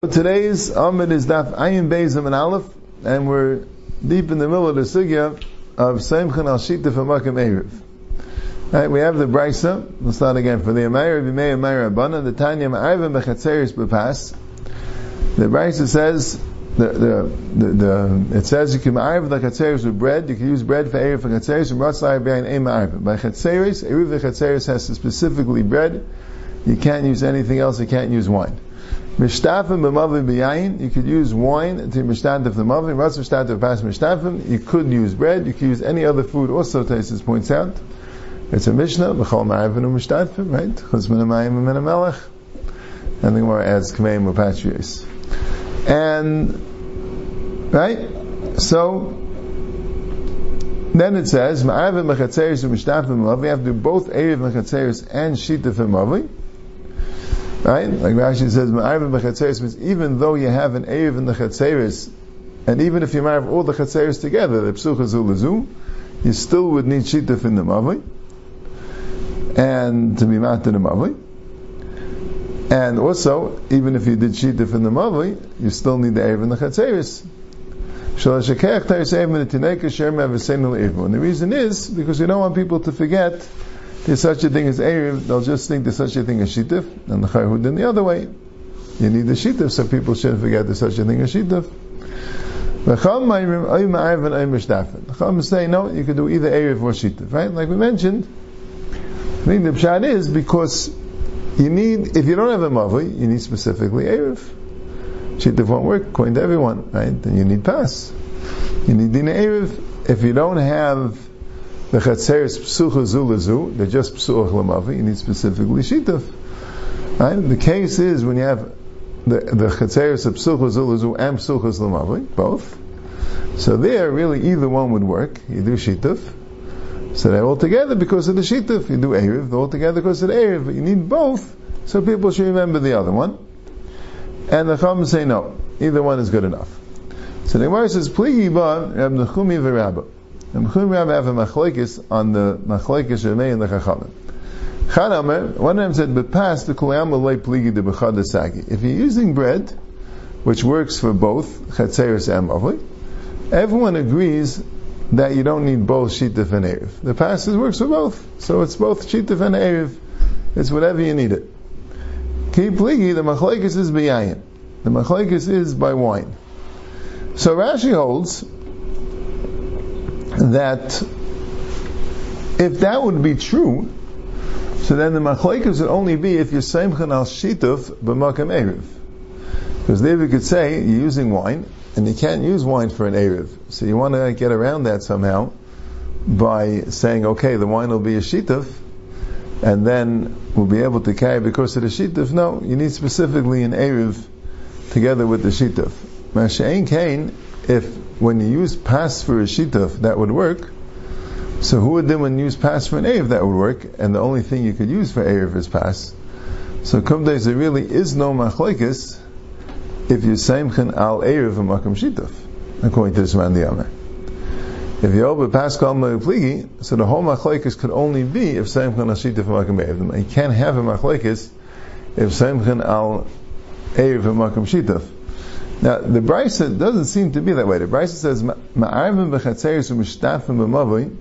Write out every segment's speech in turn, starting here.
Today's Amid is Daf Ayin Beizim and Aleph, and we're deep in the middle of the sugya of Seimchan al Shita for Makam Erev. Right, we have the Brisa. We'll start again. For the Amayr, Vimei Amayr Abana, the Tanya Ma'arvim Bechatzeris Bepas. The Brisa says, the, the, the, the, it says you can ma'arv the chatzeris with bread, you can use bread for Erev for chatzeris, and Ratzai Bein Ein Ma'arvim. By chatzeris, Erev the chatzeris has specifically bread, you can't use anything else, you can't use wine. Mishtafim b'mavim b'yayin, you could use wine to mishtafim the mavim, ratz mishtafim pas mishtafim, you could use bread, you could use any other food, also Taisus points out. It's a Mishnah, b'chol mishtafim, right? Chutz min ha'mayim min And the Gemara adds k'meim u'patrius. And, right? So, then it says, ma'avim mechatzeris u'mishtafim you have to do both Erev mechatzeris and Shita f'mavi. Right? Like Rashi says, means even though you have an Erev in the chatzeris, and even if you marry all the chatzeris together, the psucha zulazu, you still would need shittif in the mavi, and to be mat in the mavi. And also, even if you did shittif in the mavi, you still need the Erev in the chatzeris. And the reason is because you don't want people to forget there's such a thing as Erev, they'll just think there's such a thing as Shittif, and the Chayhud in the other way. You need the Shittif, so people shouldn't forget there's such a thing as Shittif. The is saying, no, you can do either Erev or Shittif, right? Like we mentioned, I think the Pshat is because you need, if you don't have a Mavi, you need specifically Erev. Shittif won't work according to everyone, right? Then you need Pass. You need Dina Erev. If you don't have the chatzeris psucha zulazu, they're just psuach lamavi, you need specifically shituf. Right? The case is when you have the, the chatzeris of psucha zulazu and psuchas lamavi, both. So there, really, either one would work. You do shituf. So they're all together because of the shituf. You do Erev, they're all together because of the Erev. But you need both, so people should remember the other one. And the Chum say no, either one is good enough. So the Gemara says, Pligi ba Rab Nechumi v'Rabba. And Mechum Rav have a machlekes on the machlekes Shemei and the Chachamim. Chanamer, one of them said, but pass the kulayam alei pligi de sagi. If you're using bread, which works for both chatzeris and mavli, everyone agrees that you don't need both shittif and erev. The passage works for both, so it's both shittif and erev. It's whatever you need it. Ki pligi, the machlekes is. The machlekes is by wine. So Rashi holds that if that would be true, so then the machlekes would only be if you're seimchen al shituf b'makam erev. Because there we could say you're using wine, and you can't use wine for an erev. So you want to get around that somehow by saying, okay, the wine will be a shituf, and then we'll be able to carry because of the shituf. No, you need specifically an erev together with the shituf. Masha'in kain, if when you use pass for a shituf, that would work. So who would then when use pass for an Erev, that would work, and the only thing you could use for Erev is pass. So kumdays, there really is no machlekes if you saimchen al Erev and makam shituf, according to this man the Amr. If you open Pascal pligi, so the whole machlekes could only be if saimchen al shituf and makam Erev. You can't have a machlekes if saimchen al Erev and makam shituf. Now, the Brisa doesn't seem to be that way. The Brisa says, Ma'arvim b'chatzeris u'mishtafim b'mavoi,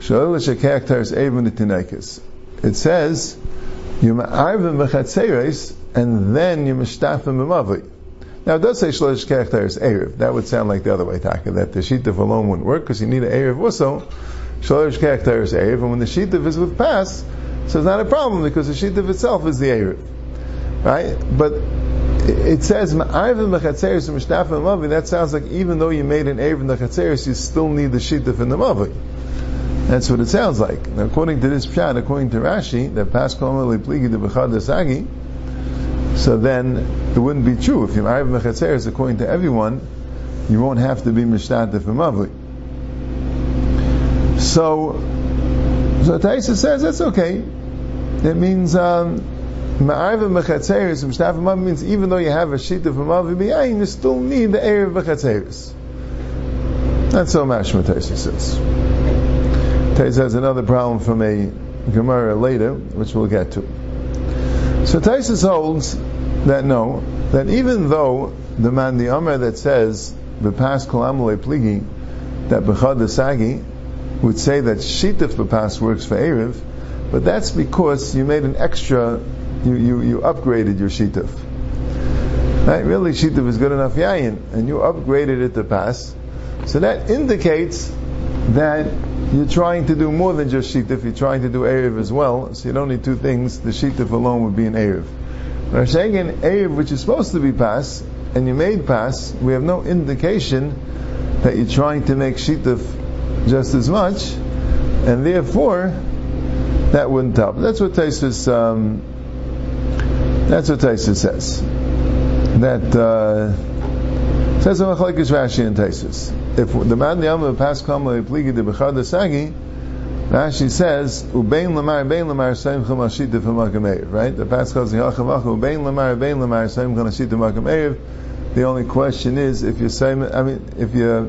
sh'ol l'shekek teres evin l'tinekis. It says, you ma'arvim b'chatzeris, and then you mishtafim b'mavoi. Now, it does say shlosh kech teres erev. That would sound like the other way, Taka, that the shittif alone wouldn't work, because you need an erev also. Shlosh kech teres erev, and when the shittif is with pass, so it's not a problem, because the shittif itself is the erev. Right? But it says ma'arvim b'chatzeris u'mishtafim mavi. That sounds like even though you made an erev in the chatzeris, you still need the shittif in the mavi. That's what it sounds like. Now, according to this pshat, according to Rashi, that paskom pligi de b'chad. So then it wouldn't be true if you ma'arvim b'chatzeris. According to everyone, you won't have to be mishtafim mavi. So, so Taisa says that's okay. It means. Um, Ma'arva mechatzeris u'mishtaf means even though you have a sheet of amav b'yayin, you still need the erev mechatzeris. That's so Mashma Taisa says. Taisa has another problem from a Gemara later, which we'll get to. So Taisa holds that no, that even though the man the Amr that says bepas kolamule pligi that bechad the sagi would say that shittif bepas works for erev, but that's because you made an extra, you you, you upgraded your shittif. Right? Really, shittif is good enough yayin, and you upgraded it to pass. So that indicates that you're trying to do more than just shittif, you're trying to do erev as well, so you don't need two things, the shittif alone would be an erev. Rashi again, erev, which is supposed to be pass, and you made pass, we have no indication that you're trying to make shittif just as much, and therefore, that wouldn't help. That's what Taisus, um, that's what Taisus says. That, uh, says a machlekes Rashi and Taisus. If the man the Yom pas kam pligi de bechad sagi, Rashi says ubein lamar bein lamar seim chum ashita f'makam Right? The pas hachavachu ubein lamar bein lamar seim chum ashita f'makam The only question is if you're saying, I mean, if you're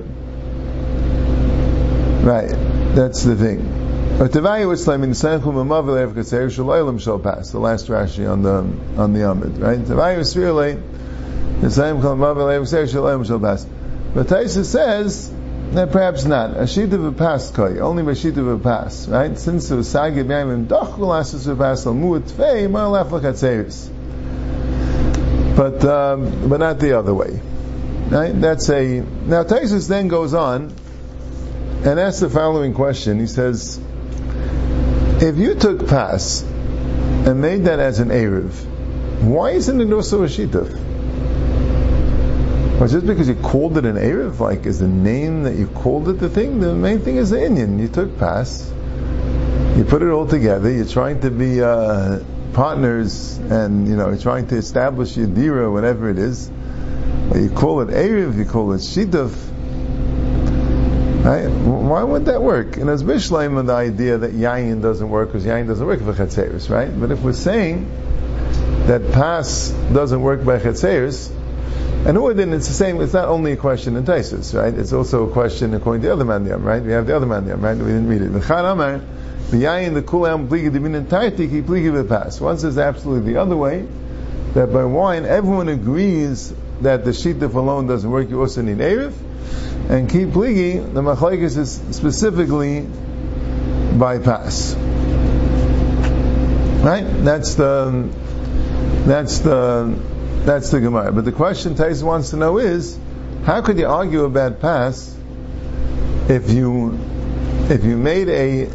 right, that's the thing. But the Tavayu was like in Senchum Amavel Ev Katseir Shalaylam shall pass. The last Rashi on the on the Amid, right? Tavayu was really the same Amavel Ev Katseir Shalaylam shall pass. But Taisa says that perhaps not. A sheet of a pass koy, only a sheet of a pass, right? Since was Sagi B'yamim Doch Asus of pass Al Muat Fei Mar Laf Lakatseris. But um, but not the other way. Right? That's a now Taisus then goes on and asks the following question. He says, if you took pas and made that as an Erev, why isn't it also a Shituf? Well, just because you called it an Erev, like is the name that you called it the thing? The main thing is the Indian. You took pas, you put it all together, you're trying to be uh, partners and, you know, you're trying to establish your dira, whatever it is. You call it Erev, you call it Shituf, Right? Why would that work? And as Bishleim, the idea that yayin doesn't work because yayin doesn't work for chetzeris, right? But if we're saying that pass doesn't work by chetzeris, and Uadin, it's the same. It's not only a question in Taisus, right? It's also a question according to the other mandiyam, right? We have the other mandiyam, right? We didn't read it. The Amar, the yayin, the kulam pligi divin entirety, ki pligi with pas. One says absolutely the other way, that by wine everyone agrees that the shittif alone doesn't work. You also need erev. And keep pligi, the machlekes is specifically bypass. Right? That's the that's the that's the Gemara. But the question Tais wants to know is, how could you argue about pass if you if you made a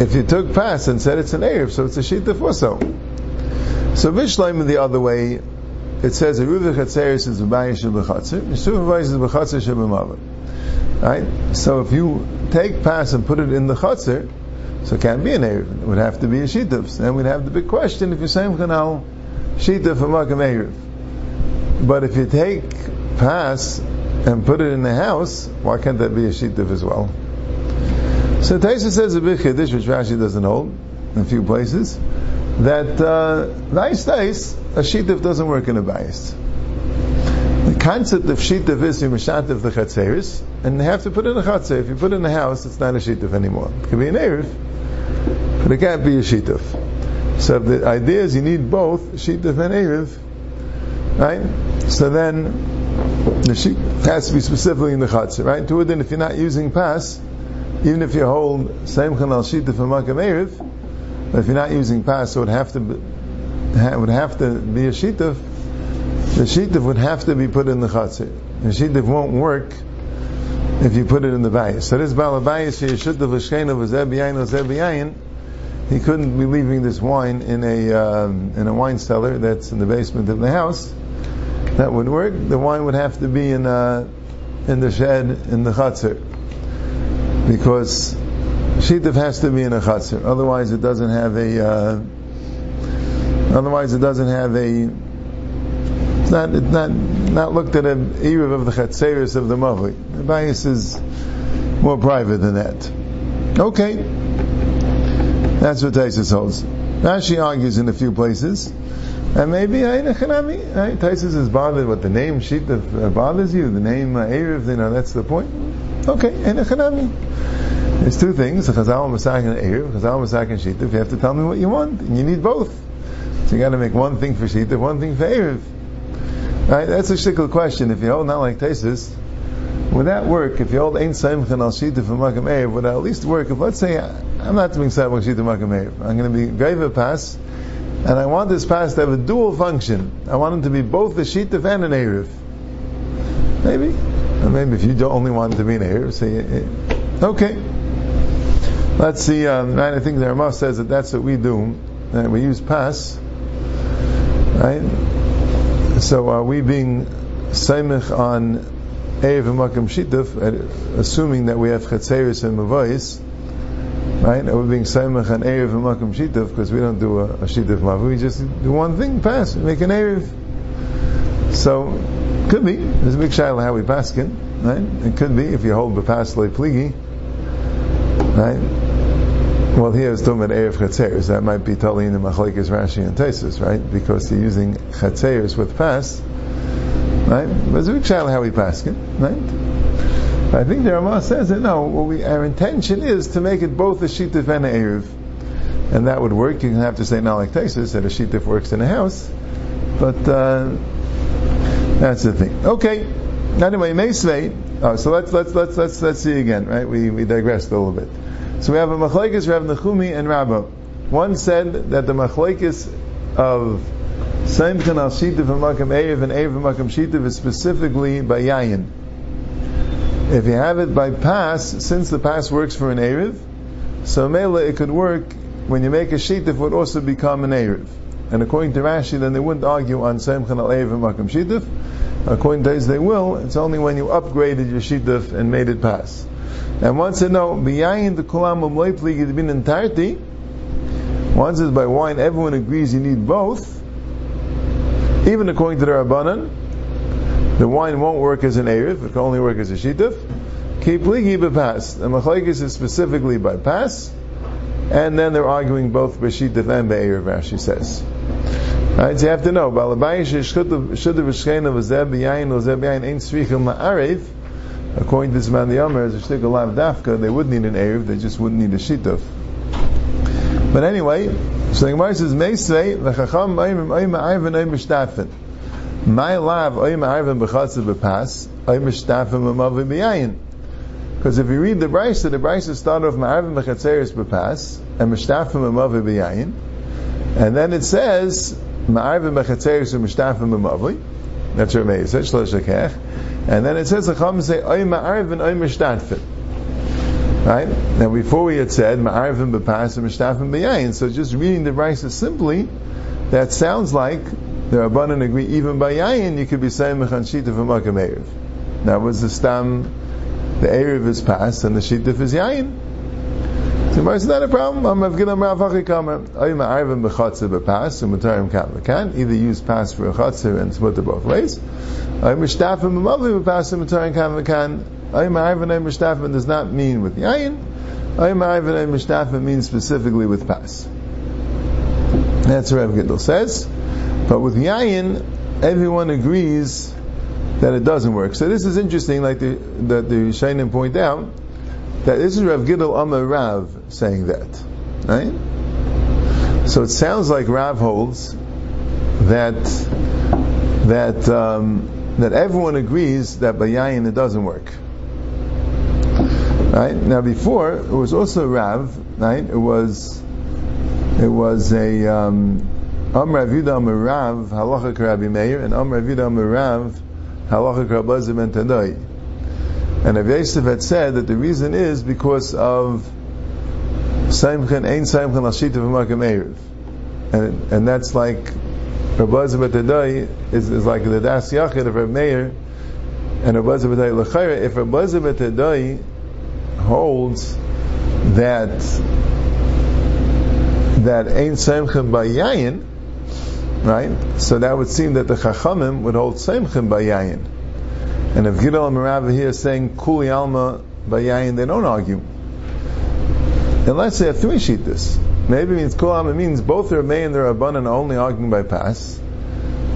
if you took pass and said it's an Erev, so it's a sheet of also. So Vishleim the other way it says a Ruva Chatzeris is V'bayim Shebechatzer, supervises Bechatzer Shebemava. Right? So if you take pass and put it in the Chatzer, so it can't be an Erev. It would have to be a Shituf. Then we'd have the big question if you're saying Chanal, Shituf for Makam Erev. But if you take pass and put it in the house, why can't that be a Shituf as well? So Taisa says a big Chiddush, which Rashi doesn't hold in a few places, that uh, nice, nice, a shittif doesn't work in a bias. The concept of shittif is you mishatif the chatzeris, and you have to put in a chatzer. If you put in the house, it's not a shittif anymore. It can be an erev, but it can't be a shittif. So the idea is you need both shittif and erev, right? So then the sheet has to be specifically in the chatzer, right? To it, if you're not using pas, even if you hold same chanal shittif and makam erev, but if you're not using pas, so it would have to be, would have to be a shituf. The shituf would have to be put in the chatzir. The shituf won't work if you put it in the bayis. So this balabayis here, v'shkeina v'zebiyayin v'zebiyayin, he couldn't be leaving this wine in a um, in a wine cellar that's in the basement of the house. That would work. The wine would have to be in uh, in the shed in the chatzir because Shittif has to be in a chatzir. Otherwise, it doesn't have a. Uh, otherwise, it doesn't have a. It's not. It's not not looked at an erev of the chatzeris of the mavli. The bias is more private than that. Okay, that's what Taisus holds. Rashi argues in a few places, and maybe Aina Chanami. Right? Taisus is bothered what the name Shittif uh, bothers you. The name uh, erev, you know, that's the point. Okay, Aina Chanami. There's two things, a Chazal Masak and Erev, Chazal Masak and Shittif. You have to tell me what you want, and you need both. So you got to make one thing for Shittif, one thing for Erev. Right? That's a shtickle question. If you hold not like Tesis, would that work? If you hold Ein Saimch and Al Shita from Makam Erev, would that at least work? If let's say I'm not doing Saimch Shita Makam Erev, I'm going to be Greiva Pass, and I want this pass to have a dual function. I want it to be both a Shita and an Erev. Maybe. Maybe if you only want to be an Erev, say, okay. Let's see, um, right, I think the Ramah says that that's what we do, that we use pass, right? So are we being Saimich on Erev and Makam Shituf, assuming that we have Chetzeris and Mavais, right? Are we being Saimach on Erev and Makam Shituf because we don't do a, a Shituf Mavu, we just do one thing, pass, we make an Erev. So, could be, there's a big shaila how we paskin, right? It could be, if you hold Bepas Le Pligi, right? Well, here it's talking about Erev Chetzeris, that might be totally in the Machlekes Rashi and Tesis, right? Because you're using Chetzeris with pass, Right? But it's a big how we pass it, right? I think the Ramah says that no, we, our intention is to make it both a shittif and a eruv. And that would work. You can have to say not like Tesis that a shittif works in a house. But uh, that's the thing. Okay. Anyway, Meisvei. Oh, so let's let's let's let's let's see again, right? We we digressed a little bit. So we have a machlekes Rav Nechumi and Rabbah. One said that the machlekes of Saimchan al Shitiv and Makam Erev and Erev and Makam is specifically by Yayin. If you have it by pass, since the pass works for an Erev, so Mela it could work when you make a Shitiv would also become an Erev. And according to Rashi, then they wouldn't argue on Saimchan al Erev and Makam Shitiv. According to this, they will. It's only when you upgraded your Shitiv and made it pass. And once it no, B'yayin the Umleitli in entirety, once it's by wine, everyone agrees you need both even according to the Rabbanan, the wine won't work as an Erev, it can only work as a Shittif. Keep ligi pass. The Machlaikis is specifically by pass, and then they're arguing both B'Shittif and Be'erev, Rashi says. Right, so you have to know, according to this man the Yomer, as a shtickle lav dafka, they would need an Erev, they just wouldn't need a Shittif. But anyway, so the Gemara says, Meisvei, v'chacham ma'im ma'im ma'ayvin oim mishtafin. My lav oim ma'ayvin b'chatzav b'pas, oim mishtafin ma'mavin b'yayin. Because if you read the Brisa, the Brisa start off ma'ayvin b'chatzeris b'pas, and mishtafin ma'mavin b'yayin. And then it says, ma'ayvin b'chatzeris and mishtafin ma'mavin. That's what it means. Eh? And then it says, the Chacham say, oim and oim mishtafin. Right? Now before we had said Ma'arvim b'pasim mishtafim b'yayin. So just reading the Brisa simply, that sounds like the Rabbanan agree even by yayin you could be saying mechan shituf v'makam erev. That was the stam. The erev is passed and the shituf is yayin. So it's not a problem. I'm Avgilam Rav Achikama. Oy ma'arvim b'chatzah b'pas u'mutarim kat v'kan. Either use pass for a chatzah and split both ways. Oy mishtafim b'mavim b'pas u'mutarim kat v'kan. Ayim Ha'avinay Mishtafim does not mean with Yayin. Ayim Ha'avinay Mishtafim means specifically with Pas. That's what Rav Gidl says. But with Yayin, everyone agrees that it doesn't work. So this is interesting, like the, the, the Shainim point out, that this is Rav Gidl Amar Rav saying that. Right? So it sounds like Rav holds that that um, that everyone agrees that by it doesn't work. Right now, before it was also Rav. Right, it was it was a um, Am Rav Yudah Rav Halacha Rabbi Meir and Am Rav Yudah Rav Halacha Rabbi Ben Tadai. And Rav Yosef had said that the reason is because of Saimchen Ein Saimchen Ashita V'Makam Erev, and and that's like Rabbi Tadai is, is like the Das Yachid of Rav Meir and Rabbi Ben Tadai L'Chayra. If Rabbi Tadai holds that that ain't Semchem by Yayin, right? So that would seem that the Chachamim would hold Semchem by Yayin. And if Gidal and Merava here saying Kuli Alma by Yayin, they don't argue. Unless they have three shittas. Maybe it means Kul Alma means both their May and their Rabbanan are only arguing by pass.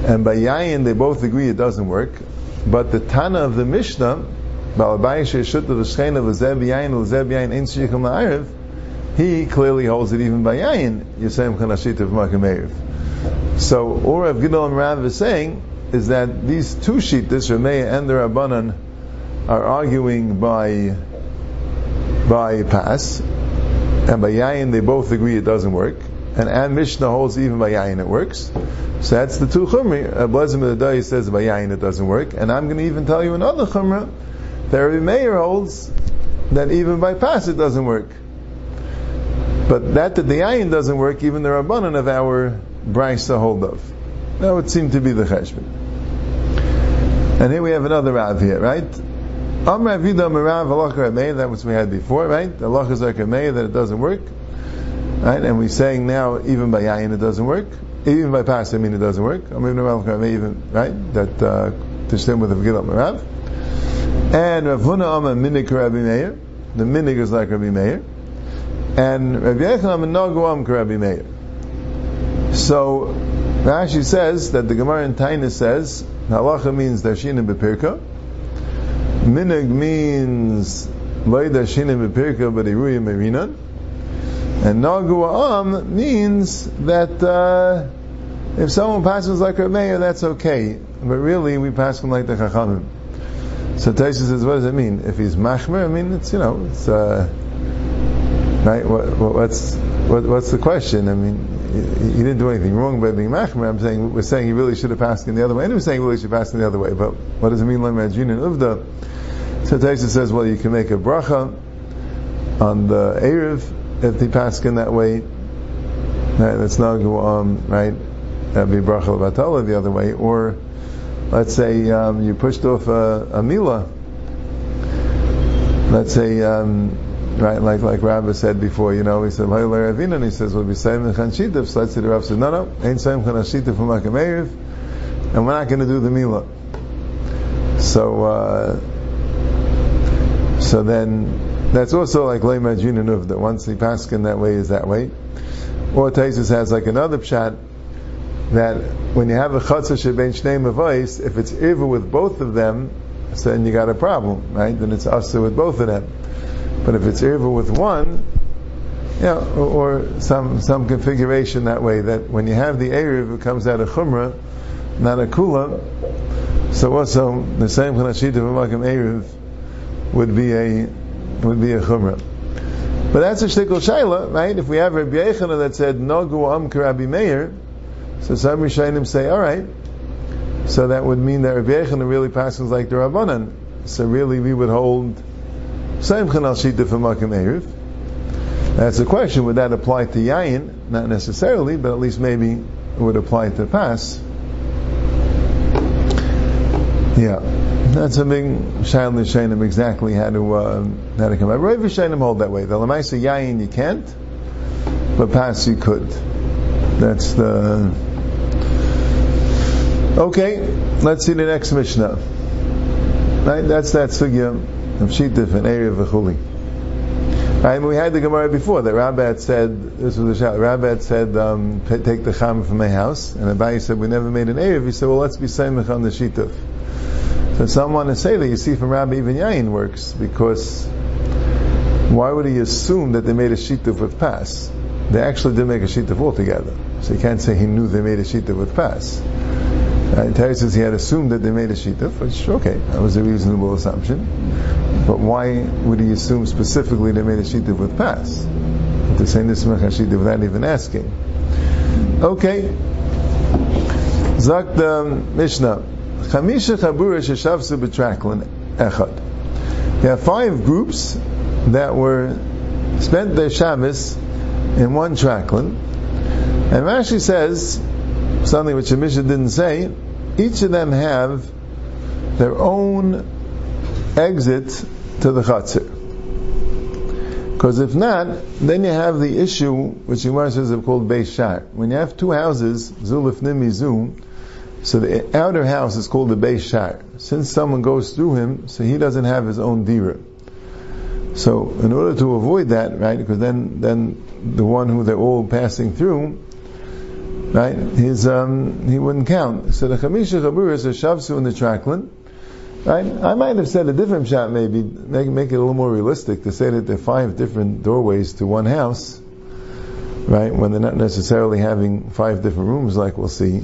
And by Yayin, they both agree it doesn't work. But the Tana of the Mishnah he clearly holds it even by Yayin, Yisayim Chanashit of Makam So, or if Rav Gidol Rav is saying, is that these two shittas, Rameya and the Rabbanan, are arguing by by pass, and by yayin they both agree it doesn't work, and and Mishnah holds even by yayin it works. So that's the two chumri. Uh, Blazim of the day says by yayin it doesn't work, and I'm going to even tell you another chumra that Rabbi holds that even by pass it doesn't work. But that that the yayin doesn't work, even the rabbanon of our brayso hold of. That would seem to be the cheshbon. And here we have another Rav here, right? Am Rav Merav that was we had before, right? Is like that it doesn't work. Right? And we're saying now, even by Yayin it doesn't work. Even by Pas, I mean it doesn't work. Am Rav even, right? That, uh, to stem with the Megillah Merav. And Rav Huna Amma Minik Rabbi Meir. The Minik is like Rabbi Meir. And Rabbi Yechon Amma Nagu Am Rabbi Meir. So, Rashi says that the Gemara in Taina says, Halacha means Dashinim Bepirka. Minig means Loi Dashinim Bepirka, but Iruya Merinan. And Nagu Am means that uh, if someone passes like a mayor, that's okay. But really, we pass him like the Chachamim. So Taisa says, what does it mean? If he's machmer, I mean, it's, you know, it's, uh, right? What, what's, what, what's the question? I mean, he didn't do anything wrong by being machmer. I'm saying we're saying he really should have passed in the other way, and we're saying he really should have passed in the other way. But what does it mean, like Majin and Uvda? So Taisa says, well, you can make a bracha on the erev if he passed in that way. Right, that's not um, right. That'd be bracha levatala the other way, or let's say um, you pushed off a, a mila. Let's say. Um, right? Like like Rabbi said before, you know, he said Hayla Ravina, and he says we'll be saying the. So say the Rav said, no, no, ain't saying Chanshitav from Makameiriv, and we're not going to do the Mila. So uh, so then that's also like Lema Junanuv that once the paskin that way is that way. Or Taisus has like another pshat that when you have a chatzah sheben shnei mavais, if it's ever with both of them, so then you got a problem, right? Then it's also with both of them. But if it's irva with one, know, or, or, some some configuration that way that when you have the Erev, it comes out of Chumrah, not a Kula. So also the same Chanashita of Makam Erev would be a would be a Chumrah. But that's a shtickle shaila, right? If we have Rabbi Yochanan that said Nagu Am Rabbi Meir, so some Rishayim say, all right. So that would mean that Rabbi Yochanan really passes like the Rabbanan. So really, we would hold same chanal shita for makim erev. That's the question. Would that apply to yayin? Not necessarily, but at least maybe it would apply to pass. Yeah, that's a big shail l'shainim exactly how to uh, how to come out. Rav Shainim hold that way. The lamaisa yayin you can't, but pass you could. That's the okay. Let's see the next mishnah. Right, that's that sugya of Shittif and of Vechuli. Right, we had the Gemara before that Rabbat said, this was a shot, Rabbat said, um, take the Cham from my house, and Abaye said, we never made an Erev. He said, well, let's be Samech on the Shittif. So some want to say that you see from Rabbi even Yain works, because why would he assume that they made a Shittif with Pass? They actually did make a Shittif altogether. So you can't say he knew they made a Shittif with Pass. Uh, Terry says he had assumed that they made a shituf, which okay, that was a reasonable assumption. But why would he assume specifically they made a shituf with pass? To say this shituf without even asking. Okay. Zak the Mishnah. Chamisha chabura sheshavsu betraklin echad. There are five groups that were spent their Shabbos in one traklin. And Rashi says something which the Mishnah didn't say, each of them have their own exit to the chatzir. Because if not, then you have the issue which Gemara says is called Beis. When you have two houses, Zulif so the outer house is called the Beis. Since someone goes through him, so he doesn't have his own dira. So in order to avoid that, right, because then then the one who they're all passing through, right? His um, he wouldn't count. So the chamisha chabur is a shavsu in the traklin, right? I might have said a different shot, maybe make make it a little more realistic to say that there are five different doorways to one house, right? When they're not necessarily having five different rooms, like we'll see.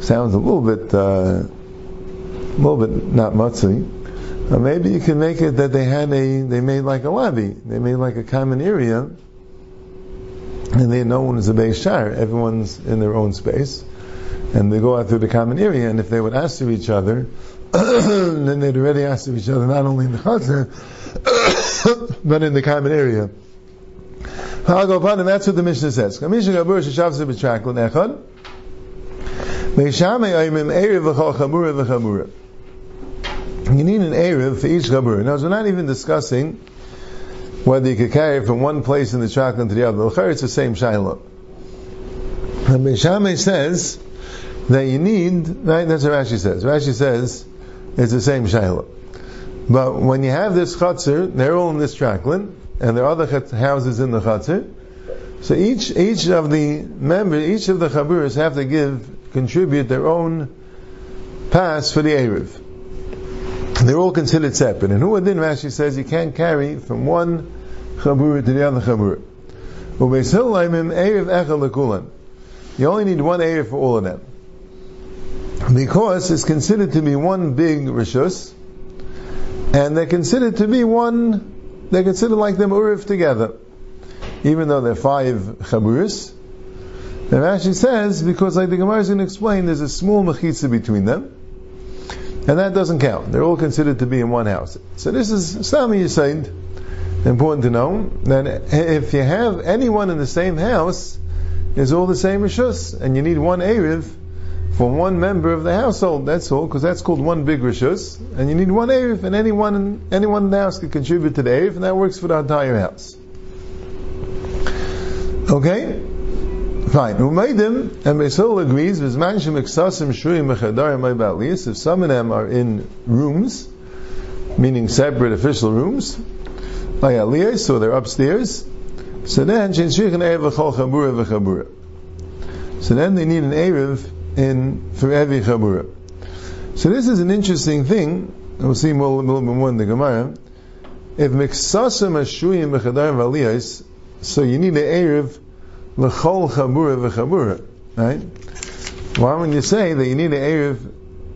sounds a little bit, uh, a little bit not mutzi. Maybe you can make it that they had a, they made like a lobby, they made like a common area, and they no one is a Beis Shar. Everyone's in their own space, and they go out through the common area. And if they would ask of each other, then they'd already ask of each other not only in the chatzar, but in the common area. I'll go upon, and that's what the Mishnah says. You need an Erev for each Chabur. Now, we're not even discussing whether you could carry it from one place in the Traklin to the other. The it's the same Shiloh. And Meishame says that you need, right, that's what Rashi says. Rashi says it's the same Shiloh. But when you have this Chatzir, they're all in this Traklin, and there are other houses in the chatzir. So each each of the members, each of the chaburas have to give contribute their own pass for the erev. They're all considered separate. And who then Rashi says you can't carry from one chabura to the other chabura. You only need one erev for all of them. Because it's considered to be one big rishus, and they're considered to be one they're considered like them urif together, even though they're five chaburis. And Rashi says because, like the Gemara is going to explain, there's a small mechitza between them, and that doesn't count. They're all considered to be in one house. So this is Sami Yisaid. Important to know that if you have anyone in the same house, it's all the same rishus, and you need one erev for one member of the household. That's all, because that's called one big rishus, and you need one erev, and anyone anyone in the house can contribute to the erev, and that works for the entire house. Okay, fine. Umeidim and Beis Hillel agrees. If some of them are in rooms, meaning separate official rooms, so they're upstairs. So then, so then they need an erev in for every chabura. So this is an interesting thing. We'll see more, a little bit more in the Gemara. If miksasam ashuyim b'chadarim v'aliyas, so you need an erev l'chol chabura v'chabura, right? Why would you say that you need an erev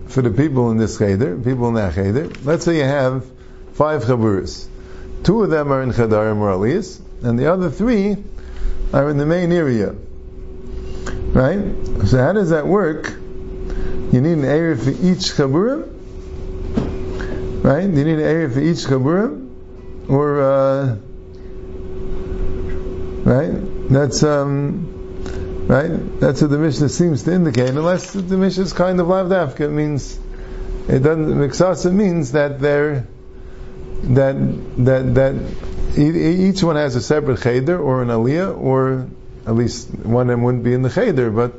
for the people in this cheder, people in that cheder? Let's say you have five chaburas. Two of them are in chadarim or aliyas, and the other three are in the main area. Right? So how does that work? You need an area for each chabura, right? You need an area for each chabura, or uh, right? That's um, right. That's what the Mishnah seems to indicate, unless the Mishnah is kind of lavdafka. It means it doesn't. Miksasa means that they're that that that each one has a separate cheder or an aliyah or at least one of them wouldn't be in the cheder, but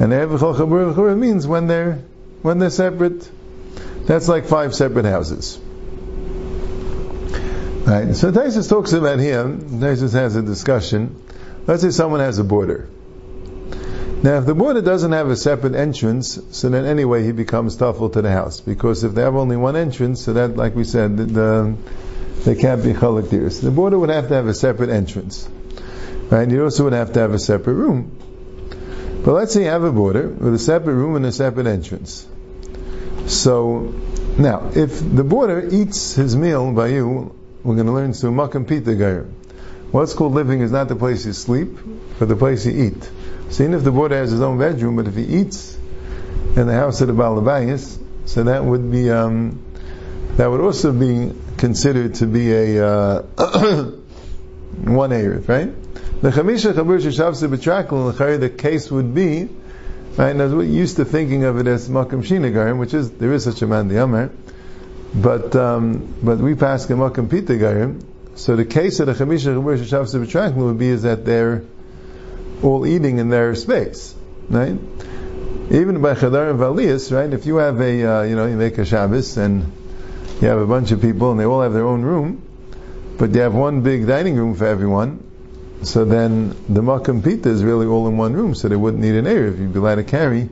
and means when they're when they're separate. That's like five separate houses. Right. So Taisus talks about here. Taisus has a discussion. Let's say someone has a border. Now, if the border doesn't have a separate entrance, so then anyway he becomes tafel to the house. Because if they have only one entrance, so that, like we said, the, the, they can't be chalak So the border would have to have a separate entrance. Right? You also would have to have a separate room. But let's say you have a border with a separate room and a separate entrance. So, now, if the border eats his meal by you, we're going to learn to makam pita gair. What's called living is not the place you sleep, but the place you eat. So even if the border has his own bedroom, but if he eats in the house of the Balabayas, so that would be, um, that would also be considered to be a, uh, one area, right? The chamisha chabur sheshavse b'trakl, the case would be, right, and we're used to thinking of it as makam shinagarim, which is, there is such a man, the Amr, but, um, but we pass a makam pita garim, so the case of the chamisha chabur sheshavse b'trakl would be is that they're all eating in their space, right? Even by chadar and valiyas, right, if you have a, uh, you know, you make a Shabbos and you have a bunch of people and they all have their own room, but you have one big dining room for everyone, so then the makam pita is really all in one room, so they wouldn't need an erev. You'd be allowed to carry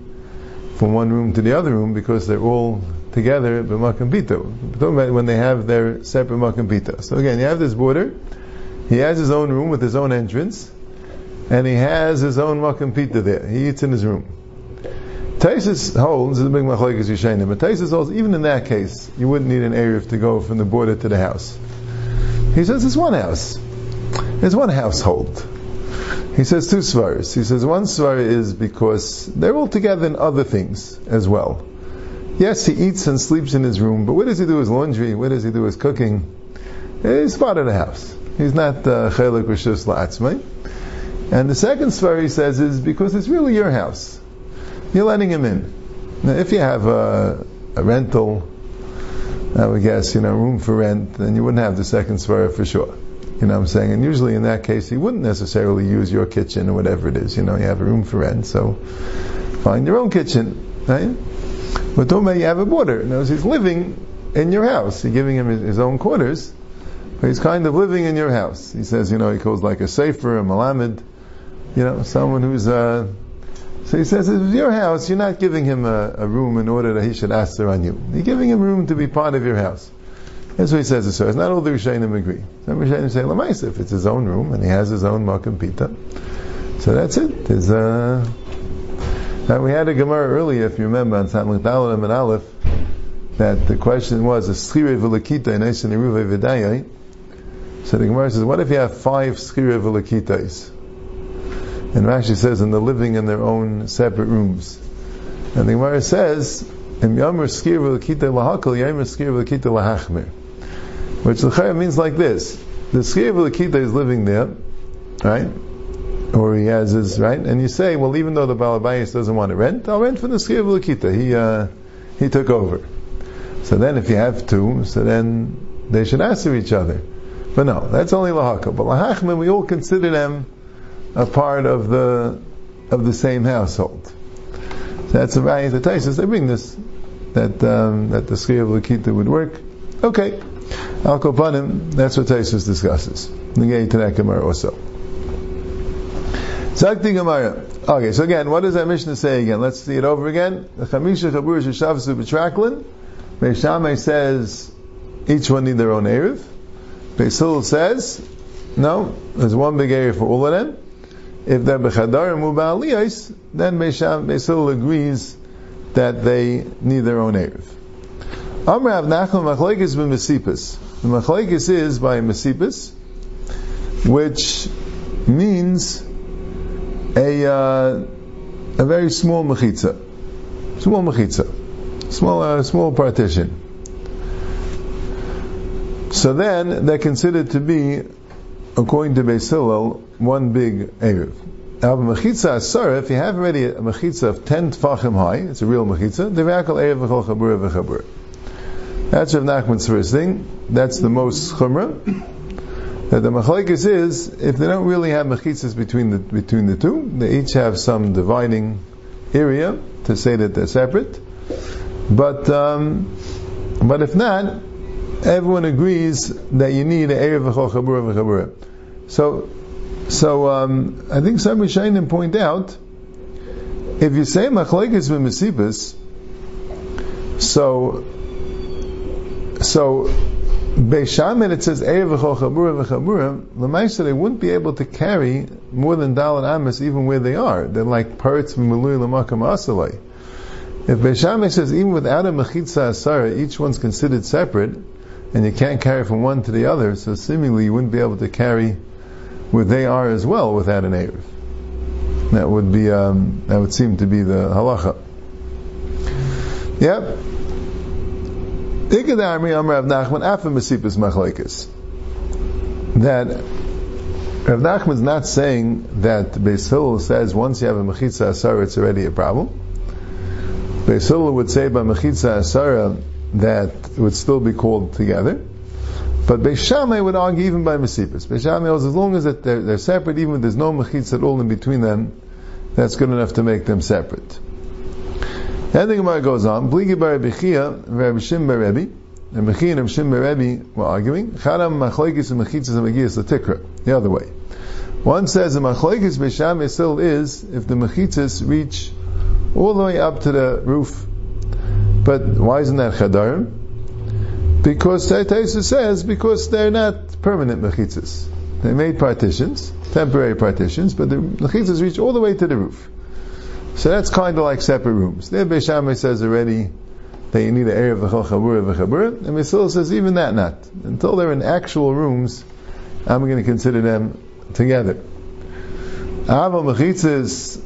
from one room to the other room because they're all together talking about when they have their separate pita. So again, you have this border. He has his own room with his own entrance, and he has his own pita there. He eats in his room. Taisus holds, the big machlokes Yishayim, but Taisus holds, even in that case, you wouldn't need an Erev to go from the border to the house. He says it's one house. It's one household. He says two svaris. He says one svar is because they're all together in other things as well. Yes, he eats and sleeps in his room, but what does he do his laundry? What does he do his cooking? He's part of the house. He's not chelik uh, rishus la'atzmai. And the second he says is because it's really your house. You're letting him in. Now, if you have a, a rental, I would guess, you know, room for rent, then you wouldn't have the second svara for sure. You know what I'm saying? And usually in that case, he wouldn't necessarily use your kitchen or whatever it is. You know, you have a room for rent, so find your own kitchen, right? But don't make you have a border. In he's living in your house. You're giving him his own quarters, but he's kind of living in your house. He says, you know, he calls like a sefer, a malamed, you know, someone who's, uh, so he says, it's your house, you're not giving him a, a, room in order that he should answer on you. You're giving him room to be part of your house. That's what he says. So it's not all the Rishonim agree. Some Rishonim say, Lamaisa, if it's his own room and he has his own Makam Pita. So that's it. There's, uh, now we had a Gemara earlier, if you remember, on Samach Dalam and Aleph, that the question was, a Schire Velakita in Eisen Eruve Vidayai. So the Gemara says, what if you have five Schire Velakitais? And Rashi says, and they're living in their own separate rooms. And the Gemara says, Im Yamr Skir Velakita Lahakal, Yamr Skir Velakita Lahachmir. Which the means like this. The Skir Velakita is living there, right? Or he has his right, and you say, well, even though the Balabayas doesn't want to rent, I'll rent for the Skir Lakita. He uh, he took over. So then, if you have two, so then they should answer each other. But no, that's only lahaka. But lahachman, we all consider them a part of the of the same household. So that's a variant of Taisus. They bring this that um, that the Skir Lakita would work. Okay, Al Kopanim. That's what Taisus discusses. Negate to that also. Gemara. Okay, so again, what does that Mishnah say again? Let's see it over again. The Chamisha Chabur Sheshavsu B'Traklin. Beis Shammai says each one need their own Erev. Beis Hillel says, no, there's one big area for all of them. If they're Bechadar and Muba'aliyos, then Beis Hillel agrees that they need their own Erev. Amrav Nachman Machlaikis b'Mesipis. The Machlaikis is by Mesipis, which means a uh, a very small mechitza, small mechitza, small uh, small partition. So then they're considered to be, according to Beis Hillel, one big erev. Now, mechitza asara, if you have already a mechitza of ten tfachim high, it's a real mechitza. Devakal erev v'chol chabura v'chabura. That's Rav Nachman's first thing. That's the most chumrah that the machlekes is if they don't really have mechitzas between the between the two, they each have some dividing area to say that they're separate. But um, but if not, everyone agrees that you need an erev v'chol chabura. So so um, I think some Rishonim point out if you say machlekes v'mesibas, so so Beis Shammai it says Erev v'chabura v'chabura. Lemaisa they wouldn't be able to carry more than Dalit Amos even where they are. They're like parts of Melui Lamakam Asalei. If Beis Shammai says even without a mechitza asara, each one's considered separate, and you can't carry from one to the other, so seemingly you wouldn't be able to carry where they are as well without an Erev. That would be um, that would seem to be the halacha. Yep. Amr Rav Nachman. That Nachman's not saying that Beis Hillel says once you have a Mechitza Asara it's already a problem. Beis Hillel would say by Mechitza Asara that it would still be called together. But Beis Shammai would argue even by Mesipus. Beis Shammai as long as they're, they're separate, even if there's no Mechitza at all in between them, that's good enough to make them separate. And the Gemara goes on, Bligi bar Bechia, Rabbi Shim bar Rebbe, and Bechia and Rabbi Shim bar Rebbe were arguing, Chadam machlekes and mechitzas and megiyas tikra, the other way. One says the machlekes b'sham still is if the mechitzas reach all the way up to the roof. But why isn't that chadarim? Because Taisa says because they're not permanent mechitzas. They made partitions, temporary partitions, but the mechitzas reach all the way to the roof. So that's kind of like separate rooms. There Beis Shammai says already that you need an area of the chabura v'chabura, and Beis Hillel says even that not. Until they're in actual rooms, I'm going to consider them together. Ava mechitzas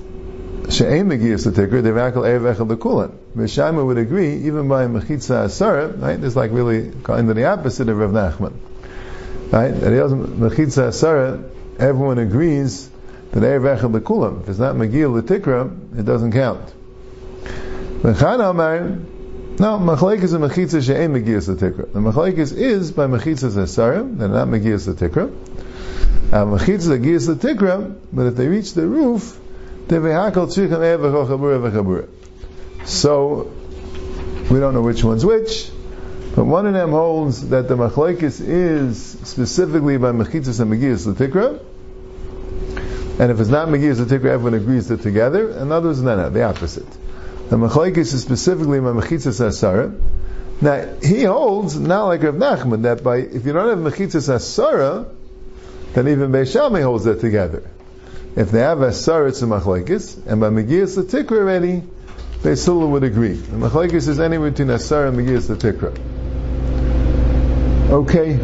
she'ein megiyas l'tikra, devakal erev echel l'kulan. Meshama would agree, even by mechitza asara, right, it's like really kind of the opposite of Rav Nachman. Right? That he doesn't, mechitza asara, everyone agrees that erev echel l'kulan. If it's not megiyah l'tikra, it doesn't count. Mechan Amar, no, machlekes and mechitza she'ein megiyas l'tikra. The machlekes is by mechitza asara, they're not megiyas l'tikra. Uh, mechitza megiyas l'tikra, but if they reach the roof, they vehakal tzrichem erev echel chabura v'chabura. So, we don't know which one's which, but one of them holds that the machlekes is specifically by mechitzas and megiyas l'tikra, and if it's not megiyas l'tikra, everyone agrees they're together, and others, no, no, the opposite. The machlekes is specifically by mechitzas asara. Now, he holds, not like Rav Nachman, that by, if you don't have mechitzas asara, then even Beis Shammai holds that together. If they have asara, it's a machlekes, and by megiyas l'tikra already, Beis Hillel would agree. The machlekes is anywhere between asara and megiyas l'tikra. Okay.